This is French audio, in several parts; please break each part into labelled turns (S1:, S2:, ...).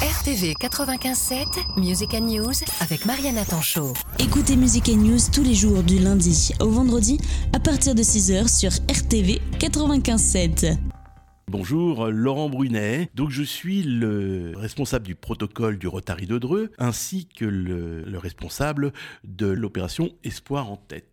S1: RTV 95.7, Music and News avec Mariana Tanchot.
S2: Écoutez Music and News tous les jours du lundi au vendredi à partir de 6h sur RTV 95.7.
S3: Bonjour, Laurent Brunet. Donc je suis le responsable du protocole du Rotary de Dreux ainsi que le, le responsable de l'opération Espoir en tête.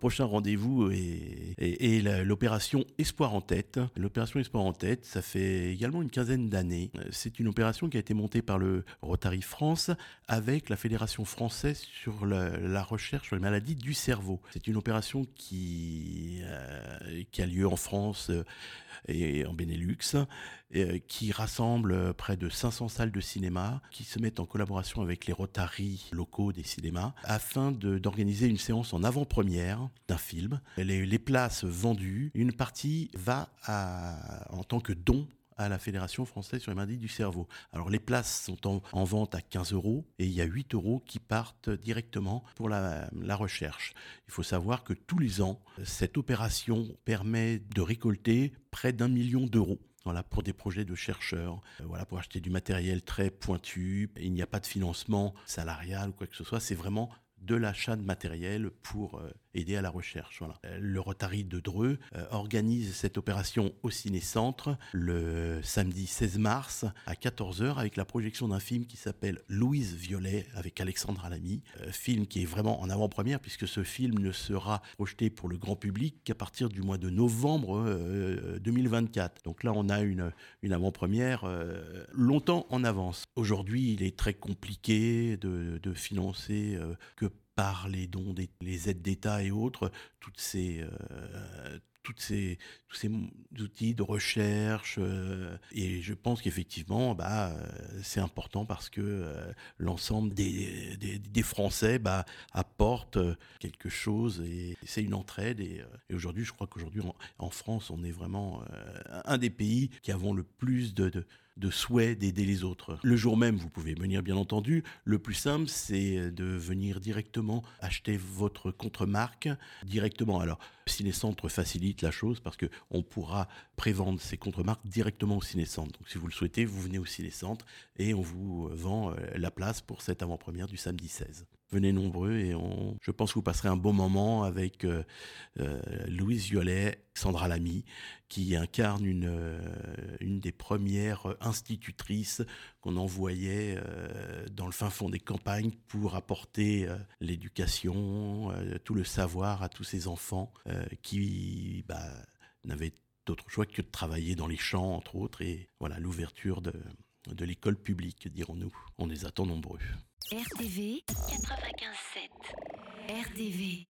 S3: Prochain rendez-vous est, l'opération Espoir en tête. L'opération Espoir en tête, ça fait également une quinzaine d'années. C'est une opération qui a été montée par le Rotary France avec la Fédération française sur la, recherche sur les maladies du cerveau. C'est une opération qui, euh, a lieu en France euh, et en Benelux, euh, qui rassemble près de 500 salles de cinéma, qui se mettent en collaboration avec les Rotary locaux des cinémas, afin d'organiser une séance en avant-première d'un film. Les, places vendues, une partie va en tant que don à la Fédération française sur les maladies du cerveau. Alors les places sont en, vente à 15 euros et il y a 8 euros qui partent directement pour la, la recherche. Il faut savoir que tous les ans, cette opération permet de récolter près d'un million d'euros. Voilà, pour des projets de chercheurs, euh, voilà, pour acheter du matériel très pointu. Il n'y a pas de financement salarial ou quoi que ce soit. C'est vraiment de l'achat de matériel pour euh, aider à la recherche. Euh, le Rotary de Dreux euh, organise cette opération au Ciné-Centre le samedi 16 mars à 14h avec la projection d'un film qui s'appelle Louise Violet avec Alexandre Alamy. film qui est vraiment en avant-première puisque ce film ne sera projeté pour le grand public qu'à partir du mois de novembre 2024. Donc là, on a une, une avant-première longtemps en avance. Aujourd'hui, il est très compliqué de financer que par les dons, des, les aides d'État et autres, toutes ces, euh, toutes ces, tous ces outils de recherche. Euh, et je pense qu'effectivement, bah, euh, c'est important parce que l'ensemble des, des, Français bah, apportent quelque chose et c'est une entraide. Et, aujourd'hui, je crois qu'aujourd'hui, en, France, on est vraiment un des pays qui avons le plus de de souhait d'aider les autres. Le jour même, vous pouvez venir bien entendu. Le plus simple, c'est de venir directement acheter votre contre-marque directement. Alors, Ciné-Centre facilite la chose parce qu'on pourra prévendre ces contre-marques directement au Ciné-Centre. Donc, si vous le souhaitez, vous venez au Ciné-Centre et on vous vend euh, la place pour cette avant-première du samedi 16 venez nombreux et on, je pense que vous passerez un bon moment avec euh, euh, Louise Violet, Sandra Lamy, qui incarne une, euh, une des premières institutrices qu'on envoyait dans le fin fond des campagnes pour apporter l'éducation, tout le savoir à tous ces enfants qui bah, n'avaient d'autre choix que de travailler dans les champs, entre autres, et voilà l'ouverture de, de l'école publique, dirons-nous. On les attend nombreux.
S1: RTV 95.7. RTV